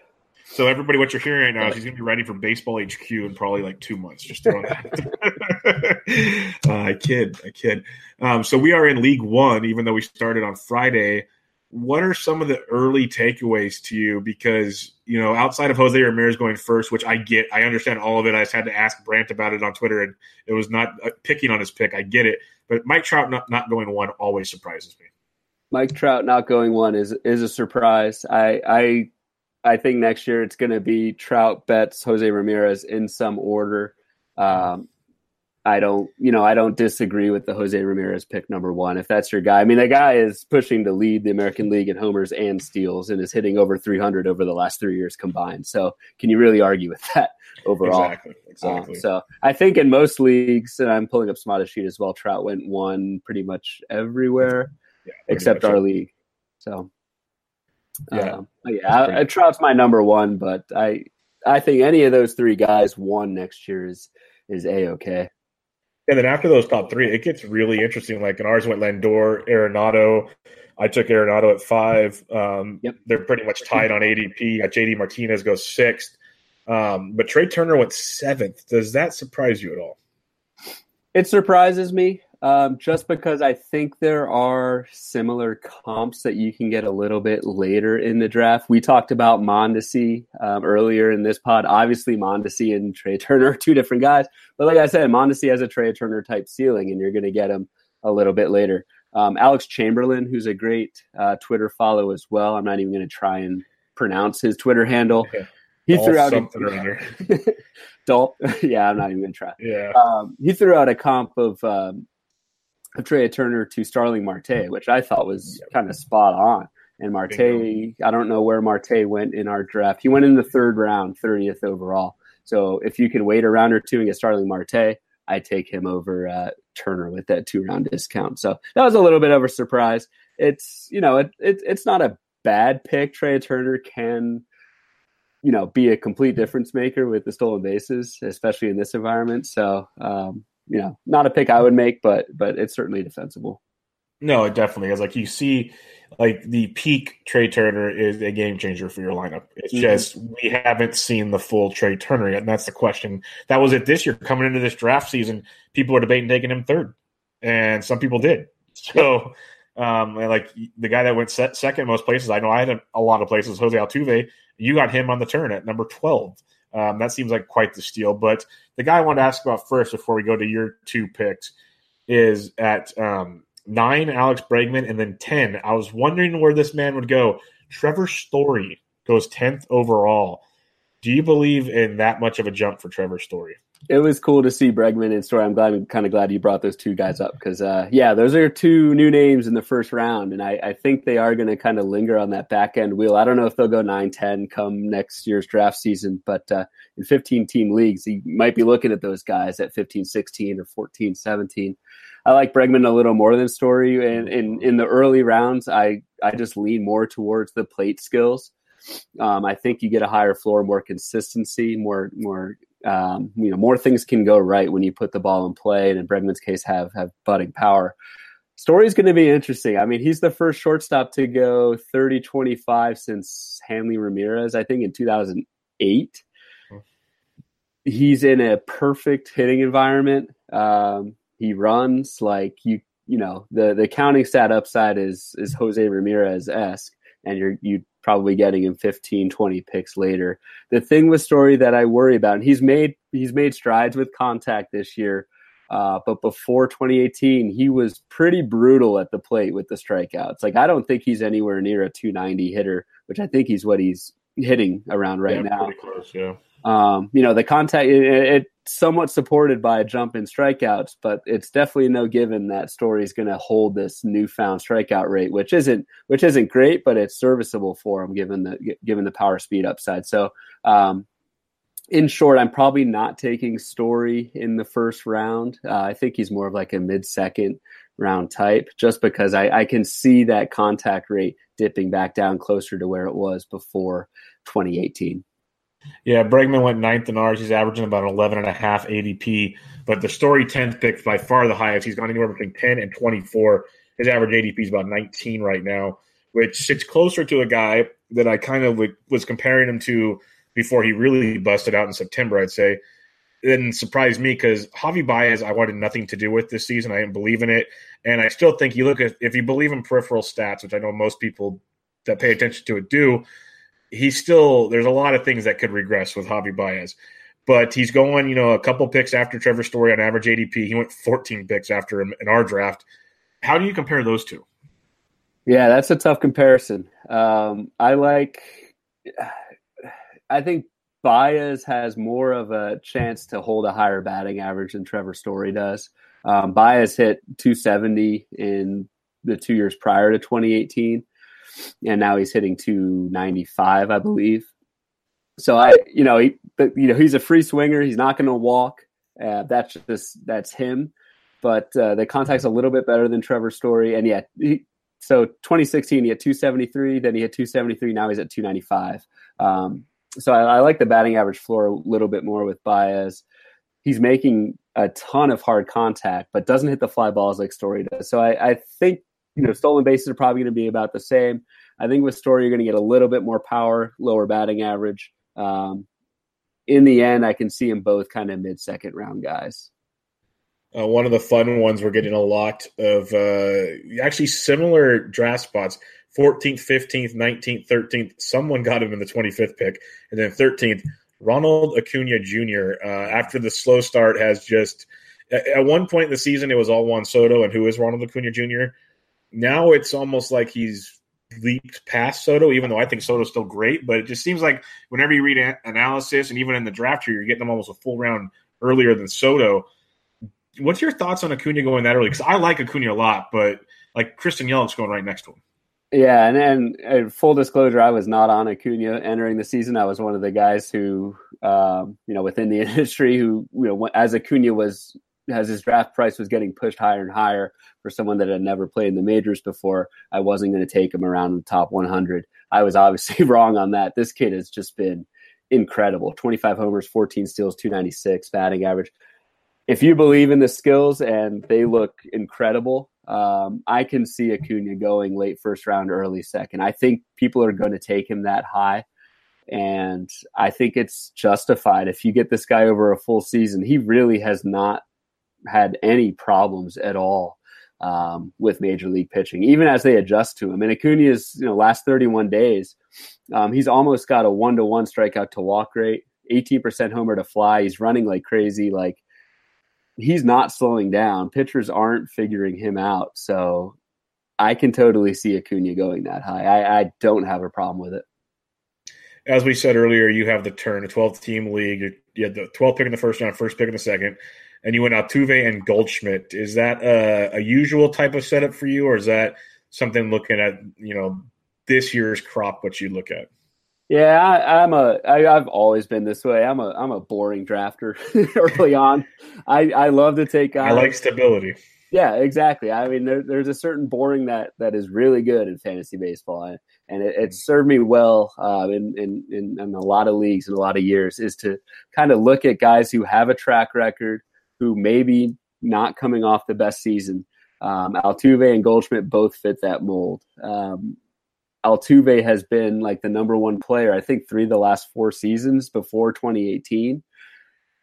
So everybody, what you're hearing right now is he's going to be writing for Baseball HQ in probably like two months. Just throwing that. uh, I kid, I kid. Um, so we are in League One, even though we started on Friday. What are some of the early takeaways to you? Because you know, outside of Jose Ramirez going first, which I get, I understand all of it. I just had to ask Brant about it on Twitter, and it was not uh, picking on his pick. I get it, but Mike Trout not, not going one always surprises me. Mike Trout not going one is is a surprise. I I I think next year it's going to be Trout, Betts, Jose Ramirez in some order. Um, I don't, you know, I don't disagree with the Jose Ramirez pick number one. If that's your guy, I mean, the guy is pushing to lead the American League in homers and steals, and is hitting over 300 over the last three years combined. So, can you really argue with that overall? Exactly. Exactly. Um, so, I think in most leagues, and I'm pulling up Smada sheet as well. Trout went one pretty much everywhere yeah, except our league. So, yeah, um, yeah. I, Trout's my number one, but I I think any of those three guys one next year is is a okay. And then after those top three, it gets really interesting. Like in ours went Lindor, Arenado. I took Arenado at five. Um, yep. They're pretty much tied on ADP. Got JD Martinez goes sixth. Um, but Trea Turner went seventh. Does that surprise you at all? It surprises me um, just because I think there are similar comps that you can get a little bit later in the draft. We talked about Mondesi um, earlier in this pod. Obviously, Mondesi and Trea Turner are two different guys, but like I said, Mondesi has a Trea Turner type ceiling, and you're going to get him a little bit later. Um, Alex Chamberlain, who's a great uh, Twitter follow as well. I'm not even going to try and pronounce his Twitter handle. Yeah. He threw out something a, Dol- yeah, I'm not even going to try. Yeah. Um, he threw out a comp of of Trea Turner to Starling Marte, which I thought was kind of spot on. And Marte, I don't know where Marte went in our draft. He went in the third round, 30th overall. So if you can wait a round or two and get Starling Marte, I take him over uh, Turner with that two round discount. So that was a little bit of a surprise. It's you know it, it it's not a bad pick. Trea Turner can you know be a complete difference maker with the stolen bases, especially in this environment. So um, you know, not a pick I would make, but but it's certainly defensible. No, it definitely is. Like you see, like the peak Trea Turner is a game changer for your lineup. It's mm-hmm. just we haven't seen the full Trea Turner yet, and that's the question. That was it this year. Coming into this draft season, people were debating taking him third, and some people did. So, um, like the guy that went set second most places, I know I had a lot of places. Jose Altuve, you got him on the turn at number twelve. Um, that seems like quite the steal. But the guy I want to ask about first before we go to your two picks is at um, nine, Alex Bregman, and then 10. I was wondering where this man would go. Trevor Story goes 10th overall. Do you believe in that much of a jump for Trevor Story? It was cool to see Bregman and Story. I'm glad, I'm kind of glad you brought those two guys up because, uh, yeah, those are two new names in the first round, and I, I think they are going to kind of linger on that back end wheel. I don't know if they'll go 9 10 come next year's draft season, but uh, in 15 team leagues, you might be looking at those guys at 15 16 or 14 17. I like Bregman a little more than Story. And in, in the early rounds, I, I just lean more towards the plate skills. Um, I think you get a higher floor, more consistency, more more um, you know more things can go right when you put the ball in play. And in Bregman's case, have have budding power. Story's going to be interesting. I mean, he's the first shortstop to go 30 25 since Hanley Ramirez, I think, in 2008. He's in a perfect hitting environment. Um, he runs like you you know the the counting stat upside is is Jose Ramirez esque, and you're you probably getting him 15 20 picks later. The thing with Story that I worry about, and he's made he's made strides with contact this year. Uh, but before 2018, he was pretty brutal at the plate with the strikeouts. Like I don't think he's anywhere near a 290 hitter, which I think he's what he's hitting around right yeah, now. Close, yeah. Um, you know, the contact it, it, somewhat supported by a jump in strikeouts, but it's definitely no given that Story is going to hold this newfound strikeout rate, which isn't which isn't great, but it's serviceable for him given the given the power speed upside. So, um, in short, I'm probably not taking Story in the first round. Uh, I think he's more of like a mid second round type, just because I, I can see that contact rate dipping back down closer to where it was before 2018. Yeah, Bregman went ninth in ours. He's averaging about 11 and a half ADP, but the story 10th pick by far the highest. He's gone anywhere between 10 and 24. His average ADP is about 19 right now, which sits closer to a guy that I kind of was comparing him to before he really busted out in September, I'd say. It surprised me because Javi Baez, I wanted nothing to do with this season. I didn't believe in it. And I still think you look at, if you believe in peripheral stats, which I know most people that pay attention to it do, he's still there's a lot of things that could regress with Javi Baez. But he's going, you know, a couple picks after Trevor Story on average ADP. He went 14 picks after him in our draft. How do you compare those two? Yeah, that's a tough comparison. Um, I like, I think Baez has more of a chance to hold a higher batting average than Trevor Story does. Um, Baez hit 270 in the two years prior to 2018 and now he's hitting 295, I believe. So I, you know, he, but you know, he's a free swinger. He's not going to walk. Uh, that's just that's him. But uh, the contact's a little bit better than Trevor Story, and yeah, he, so 2016 he had 273, then he had 273. Now he's at 295. Um, so I, I, like the batting average floor a little bit more with Baez. He's making a ton of hard contact, but doesn't hit the fly balls like Story does. So I, I think you know, stolen bases are probably going to be about the same. I think with Story, you're going to get a little bit more power, lower batting average. Um, in the end, I can see them both kind of mid second round guys. Uh, one of the fun ones we're getting a lot of uh, actually similar draft spots 14th, 15th, 19th, 13th. Someone got him in the 25th pick. And then 13th, Ronald Acuna Jr., uh, after the slow start, has just at one point in the season, it was all Juan Soto. And who is Ronald Acuna Jr.? Now it's almost like he's leaped past Soto, even though I think Soto's still great. But it just seems like whenever you read analysis and even in the draft here, you're getting them almost a full round earlier than Soto. What's your thoughts on Acuna going that early? Because I like Acuna a lot, but like Christian Yelich's going right next to him. Yeah, and then uh, full disclosure, I was not on Acuna entering the season. I was one of the guys who, um, you know, within the industry who, you know, as Acuna was as his draft price was getting pushed higher and higher for someone that had never played in the majors before, I wasn't going to take him around the top 100. I was obviously wrong on that. This kid has just been incredible 25 homers, 14 steals, 296 batting average. If you believe in the skills and they look incredible, Um, I can see Acuna going late first round, early second. I think people are going to take him that high. And I think it's justified. If you get this guy over a full season, he really has not had any problems at all um, with major league pitching, even as they adjust to him. And Acuna's, you know, last 31 days, um, he's almost got a one to one strikeout to walk rate, 18% homer to fly. He's running like crazy. Like he's not slowing down. Pitchers aren't figuring him out. So I can totally see Acuna going that high. I, I don't have a problem with it. As we said earlier, you have the turn, a 12 team league. You had the 12 pick in the first round, first pick in the second, and you went Altuve and Goldschmidt. Is that a, a usual type of setup for you, or is that something looking at, you know, this year's crop, what you look at? Yeah, I, I'm a. I, I've always been this way. I'm a. I'm a boring drafter early on. I I love to take. Guys. I like stability. Yeah, exactly. I mean, there, there's a certain boring that that is really good in fantasy baseball, and it, it served me well uh, in, in, in in a lot of leagues in a lot of years. Is to kind of look at guys who have a track record, who maybe not coming off the best season. Um, Altuve and Goldschmidt both fit that mold. Um, Altuve has been like the number one player, I think, three of the last four seasons before 2018.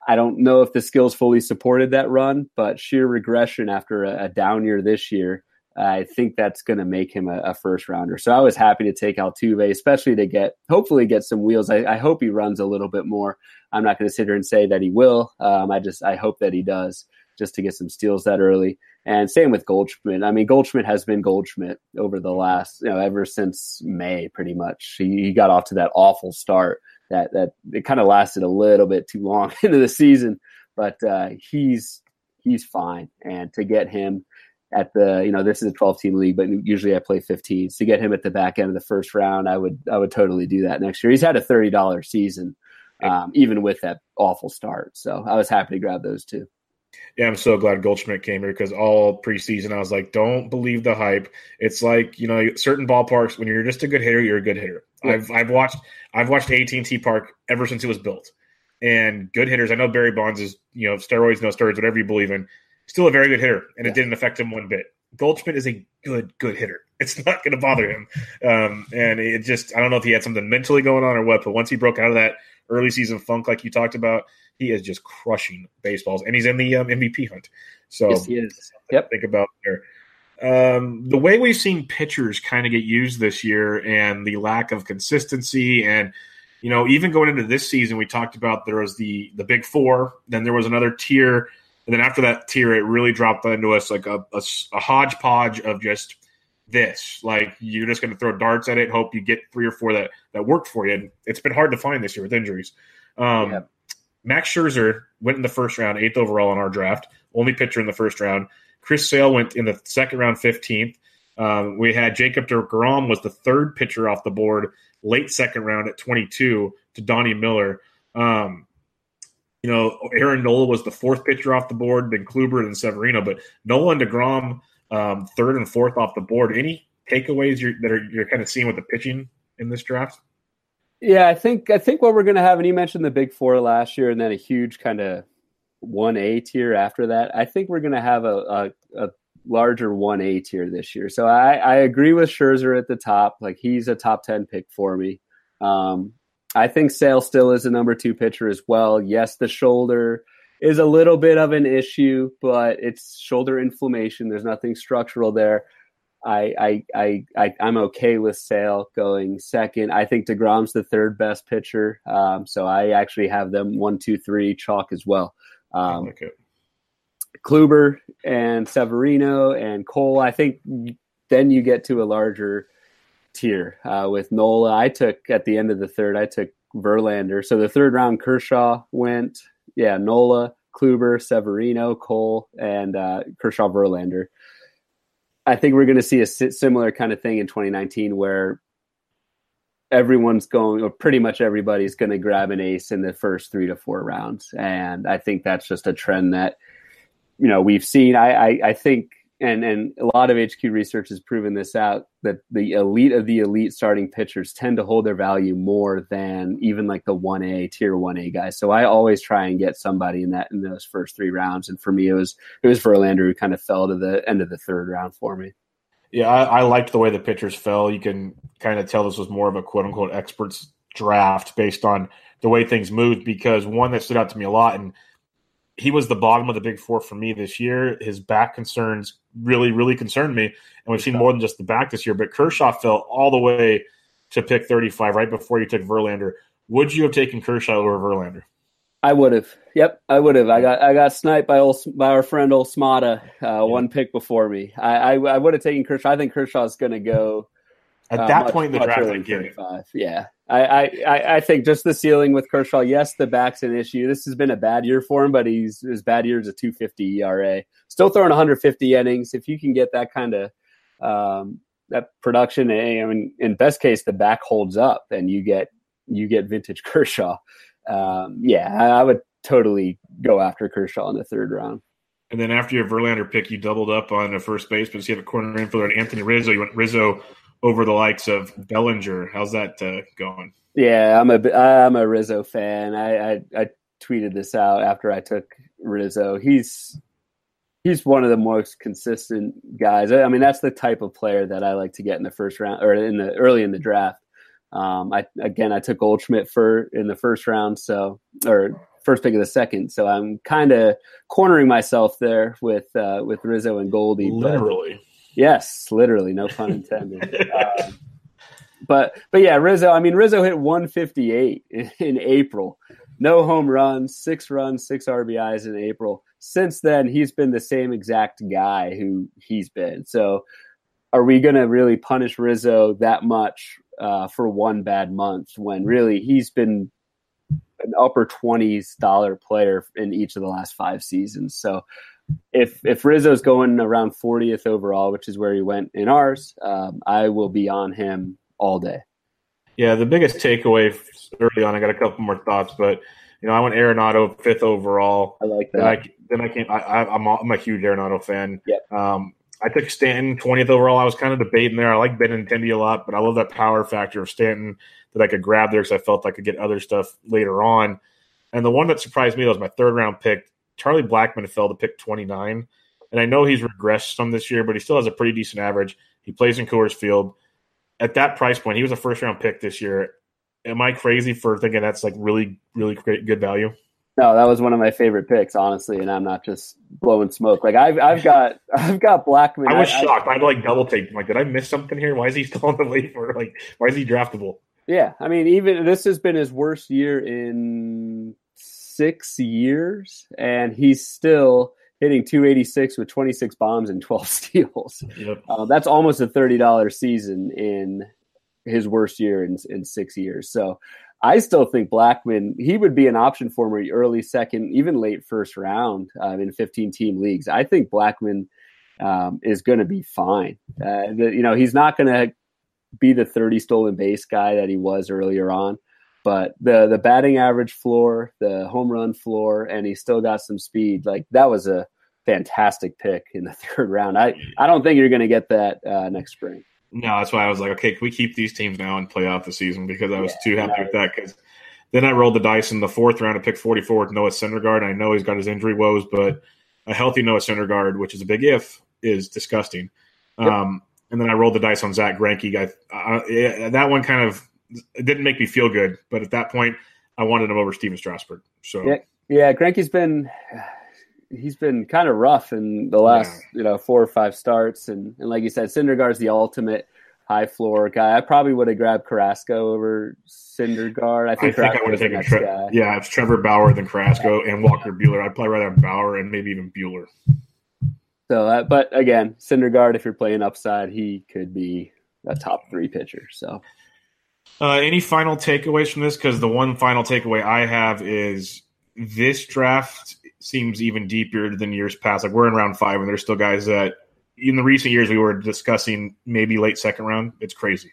I don't know if the skills fully supported that run, but sheer regression after a, a down year this year, I think that's going to make him a, a, first rounder. So I was happy to take Altuve, especially to get hopefully get some wheels. I, I hope he runs a little bit more. I'm not going to sit here and say that he will. Um, I just I hope that he does just to get some steals that early. And same with Goldschmidt. I mean, Goldschmidt has been Goldschmidt over the last, you know, ever since May, pretty much. He, he got off to that awful start that that it kind of lasted a little bit too long into the season, but uh, he's he's fine. And to get him at the, you know, this is a 12 team league, but usually I play 15. So to get him at the back end of the first round, I would I would totally do that next year. He's had a thirty dollars season, um, even with that awful start. So I was happy to grab those two. Yeah, I'm so glad Goldschmidt came here because all preseason I was like, don't believe the hype. It's like you know, certain ballparks when you're just a good hitter, you're a good hitter. Yeah. I've I've watched I've watched AT&T Park ever since it was built, and good hitters. I know Barry Bonds is you know steroids, no steroids, whatever you believe in. Still a very good hitter, and yeah. it didn't affect him one bit. Goldschmidt is a good good hitter. It's not going to bother him, um, and it just I don't know if he had something mentally going on or what. But once he broke out of that early season funk, like you talked about, he is just crushing baseballs, and he's in the um, MVP hunt. So yes, he is. Yep. Think about there. Um, the way we've seen pitchers kind of get used this year, and the lack of consistency, and you know, even going into this season, we talked about there was the the big four, then there was another tier, and then after that tier, it really dropped into us like a, a, a hodgepodge of just this. Like you're just going to throw darts at it, hope you get three or four that that worked for you. And it's been hard to find this year with injuries. Um, yeah. Max Scherzer went in the first round, eighth overall in our draft, only pitcher in the first round. Chris Sale went in the second round, 15th. Um, we had Jacob DeGrom was the third pitcher off the board, late second round at 22 to Donnie Miller. Um, you know, Aaron Nola was the fourth pitcher off the board, then Kluber and Severino, but Nola and DeGrom um, third and fourth off the board. Any takeaways you're, that are you're kind of seeing with the pitching in this draft? Yeah, I think I think what we're going to have, and you mentioned the big four last year, and then a huge kind of one A tier after that. I think we're going to have a, a, a larger one A tier this year. So I, I agree with Scherzer at the top. Like he's a top ten pick for me. Um, I think Sale still is a number two pitcher as well. Yes, the shoulder is a little bit of an issue, but it's shoulder inflammation. There's nothing structural there. I, I, I, I, am okay with Sale going second. I think DeGrom's the third best pitcher. Um, so I actually have them one, two, three chalk as well. Um, like Kluber and Severino and Cole. I think then you get to a larger tier uh, with Nola. I took at the end of the third, I took Verlander. So the third round, Kershaw went. Yeah, Nola, Kluber, Severino, Cole, and uh, Kershaw Verlander. I think we're going to see a similar kind of thing in 2019 where everyone's going, or pretty much everybody's going to grab an ace in the first three to four rounds. And I think that's just a trend that, you know, we've seen. I, I, I think and and a lot of HQ research has proven this out that the elite of the elite starting pitchers tend to hold their value more than even like the one A tier one A guys. So I always try and get somebody in that in those first three rounds. And for me, it was it was Verlander who kind of fell to the end of the third round for me. Yeah, I, I liked the way the pitchers fell. You can kind of tell this was more of a quote unquote experts draft based on the way things moved. Because one that stood out to me a lot and he was the bottom of the big four for me this year. His back concerns really, really concerned me. And we've seen more than just the back this year. But Kershaw fell all the way to pick 35 right before you took Verlander. Would you have taken Kershaw over Verlander? I would have. Yep, I would have. I got I got sniped by old, by our friend old Smada, uh, yeah. one pick before me. I I, I would have taken Kershaw. I think Kershaw's going to go at uh, that much, point in the draft. I get it. Yeah, I, I, I think just the ceiling with Kershaw. Yes, the back's an issue. This has been a bad year for him, but he's his bad year is a 250 ERA. Still throwing 150 innings. If you can get that kind of um, that production, eh, I mean, in best case, the back holds up, and you get you get vintage Kershaw. Um, yeah, I, I would totally go after Kershaw in the third round. And then after your Verlander pick, you doubled up on a first base, but you have a corner infielder and Anthony Rizzo. You went Rizzo over the likes of Bellinger. How's that uh, going? Yeah, I'm a I'm a Rizzo fan. I, I, I tweeted this out after I took Rizzo. He's he's one of the most consistent guys. I mean, that's the type of player that I like to get in the first round or in the early in the draft. Um, I again, I took Goldschmidt for in the first round, so or first pick of the second. So I'm kind of cornering myself there with uh, with Rizzo and Goldie. Literally. Yes, literally, no pun intended. um, but but yeah, Rizzo. I mean, Rizzo hit 158 in, in, April. No home runs, six runs, six RBIs in April. Since then, he's been the same exact guy who he's been. So, are we going to really punish Rizzo that much uh, for one bad month when really he's been an upper 20s dollar player in each of the last five seasons? So, if if Rizzo's going around 40th overall, which is where he went in ours, um, I will be on him all day. Yeah, the biggest takeaway early on, I got a couple more thoughts, but you know, I went Arenado fifth overall. I like that. Then I, then I came. I, am a, I'm a huge Arenado fan. Yep. Um, I took Stanton 20th overall. I was kind of debating there. I like Benintendi a lot, but I love that power factor of Stanton that I could grab there because I felt I could get other stuff later on. And the one that surprised me was my third round pick, Charlie Blackmon fell to pick 29. And I know he's regressed some this year, but he still has a pretty decent average. He plays in Coors Field. At that price point, he was a first round pick this year. Am I crazy for thinking that's like really, really great, good value? No, that was one of my favorite picks, honestly, and I'm not just blowing smoke. Like I've I've got I've got Blackmon. I was I, shocked. I, would like double take. Like, did I miss something here? Why is he still on the waiver? Like, why is he draftable? Yeah, I mean, even this has been his worst year in six years, and he's still hitting 286 with 26 bombs and 12 steals. Yep. Uh, that's almost a $30 season in his worst year in, in six years. So I still think Blackmon, he would be an option for me early second, even late first round uh, in 15 team leagues. I think Blackmon um, is going to be fine. Uh, the, you know, he's not going to be the 30 stolen base guy that he was earlier on. But the the batting average floor, the home run floor, and he still got some speed. Like that was a fantastic pick in the third round. I I don't think you're going to get that uh, next spring. No, that's why I was like, okay, can we keep these teams now and play out the season? Because I was yeah, too happy no. with that. Because then I rolled the dice in the fourth round to pick 44 with Noah Syndergaard. I know he's got his injury woes, but a healthy Noah Syndergaard, which is a big if, is disgusting. Yep. Um, and then I rolled the dice on Zack Greinke. I, I, that one kind of it didn't make me feel good. But at that point, I wanted him over Stephen Strasburg. So yeah, yeah, Greinke's been he's been kind of rough in the last yeah. you know four or five starts, and and like you said, Syndergaard's the ultimate high floor guy. I probably would have grabbed Carrasco over Syndergaard. I think I, think I would have taken Tre- yeah, it's Trevor Bauer than Carrasco and Walker Buehler. I'd probably rather have Bauer and maybe even Buehler. So, uh, but again, Syndergaard, if you're playing upside, he could be a top three pitcher. So uh, any final takeaways from this? Because the one final takeaway I have is this draft seems even deeper than years past. Like we're in round five, and there's still guys that in the recent years we were discussing maybe late second round. It's crazy.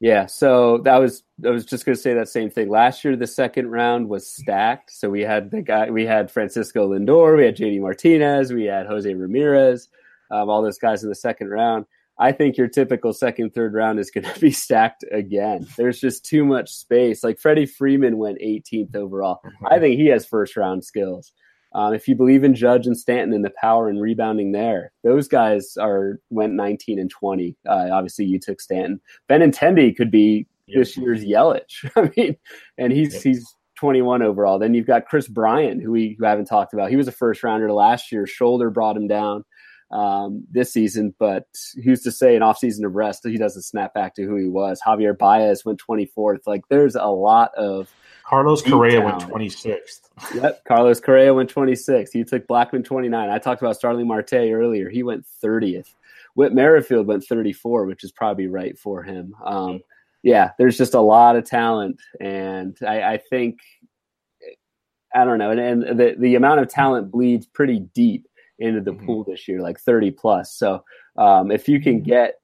Yeah, so that was I was just going to say that same thing. Last year, the second round was stacked. So we had the guy, we had Francisco Lindor, we had JD Martinez, we had Jose Ramirez. um, all those guys in the second round. I think your typical second, third round is going to be stacked again. There's just too much space. Like Freddie Freeman went 18th overall. I think he has first round skills. Um, if you believe in Judge and Stanton and the power and rebounding there, those guys are went 19 and 20. Uh, obviously, you took Stanton. Ben Benintendi could be yep. this year's Yelich. I mean, and he's yep. he's 21 overall. Then you've got Kris Bryant, who we who haven't talked about. He was a first rounder last year. Shoulder brought him down um, this season, but who's to say an offseason of rest he doesn't snap back to who he was? Javier Baez went 24th. Like there's a lot of Carlos Correa went 26th. yep, Carlos Correa went 26th. He took Blackmon 29. I talked about Starling Marte earlier. He went 30th. Whit Merrifield went 34, which is probably right for him. Um, yeah, there's just a lot of talent, and I, I think I don't know, and, and, the the amount of talent bleeds pretty deep into the mm-hmm. pool this year, like 30 plus. So um, if you can mm-hmm. get,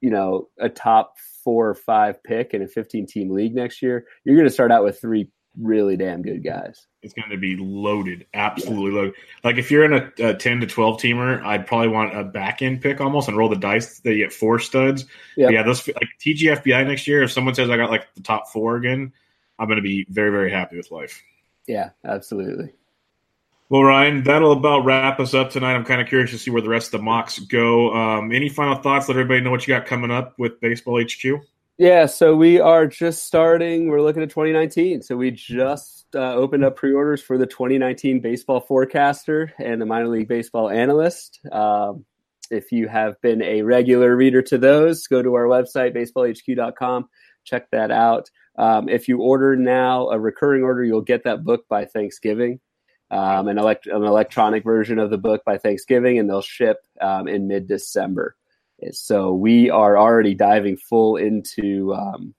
you know, a top four or five pick in a 15 team league next year, you're going to start out with three really damn good guys. It's going to be loaded, absolutely yeah. loaded. Like if you're in a, a, 10 to 12 teamer, I'd probably want a back end pick almost and roll the dice that you get four studs. Yep. Yeah, those like TGFBI next year. If someone says I got like the top four again, I'm going to be very very happy with life. Yeah, absolutely. Well, Ryan, that'll about wrap us up tonight. I'm kind of curious to see where the rest of the mocks go. Um, any final thoughts? Let everybody know what you got coming up with Baseball HQ. Yeah, so we are just starting. We're looking at 2019. So we just uh, opened up pre-orders for the 2019 Baseball Forecaster and the Minor League Baseball Analyst. Um, if you have been a regular reader to those, go to our website baseballhq.com. Check that out. Um, if you order now a recurring order, you'll get that book by Thanksgiving um, an, elect- an electronic version of the book by Thanksgiving, and they'll ship um, in mid December. So we are already diving full into um,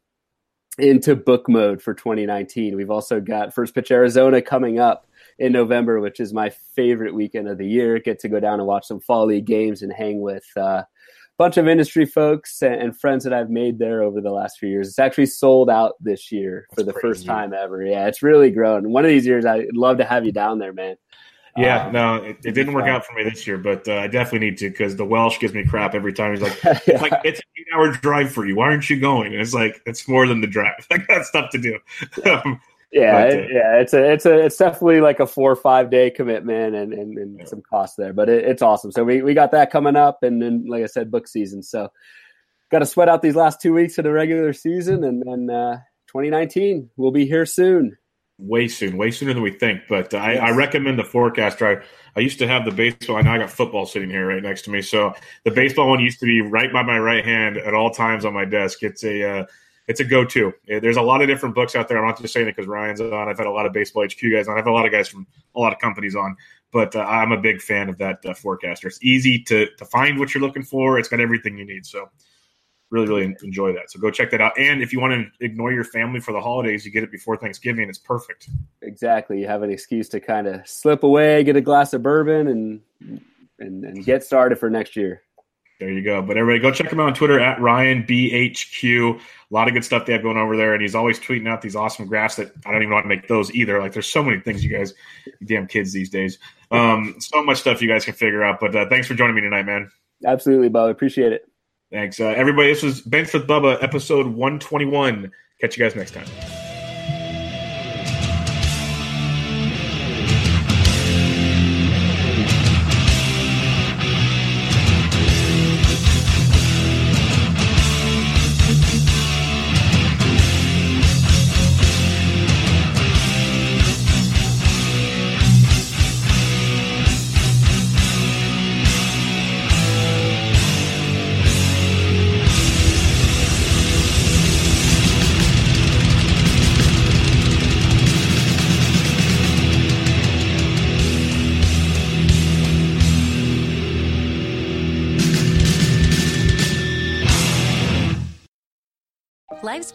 into book mode for 2019. We've also got First Pitch Arizona coming up in November, which is my favorite weekend of the year. Get to go down and watch some fall league games and hang with uh, bunch of industry folks and, friends that I've made there over the last few years. It's actually sold out this year for That's the crazy. first time ever. Yeah, it's really grown. One of these years, I'd love to have you down there, man. Yeah, um, no, it, it didn't work out for me this year, but uh, I definitely need to because the Welsh gives me crap every time. He's like, yeah. it's like it's an eight-hour drive for you. Why aren't you going? And it's like it's more than the drive. I got stuff to do. um, yeah, but, uh, yeah, it's a, it's a, it's definitely like a four or five day commitment and, and, and yeah. some cost there, but it, it's awesome. So we, we got that coming up, and then like I said, book season. So got to sweat out these last two weeks of the regular season, and then uh, 2019 will be here soon. Way soon, way sooner than we think. But I, yes. I recommend the forecast. I, I used to have the baseball. I know I got football sitting here right next to me. So the baseball one used to be right by my right hand at all times on my desk. It's a uh, it's a go-to. There's a lot of different books out there. I'm not just saying it because Ryan's on. I've had a lot of baseball HQ guys on. I've had a lot of guys from a lot of companies on, but uh, I'm a big fan of that uh, forecaster. It's easy to to find what you're looking for. It's got everything you need. So really, really enjoy that. So go check that out. And if you want to ignore your family for the holidays, you get it before Thanksgiving. It's perfect. Exactly. You have an excuse to kind of slip away, get a glass of bourbon, and and, and get started for next year. There you go. But everybody, go check him out on Twitter at Ryan BHQ. A lot of good stuff they have going over there, and he's always tweeting out these awesome graphs that I don't even want to make those either. Like, there's so many things you guys, you damn kids these days. Um, so much stuff you guys can figure out. But uh, thanks for joining me tonight, man. Absolutely, Bob. Appreciate it. Thanks, uh, everybody. This was Benched with Bubba, episode 121. Catch you guys next time.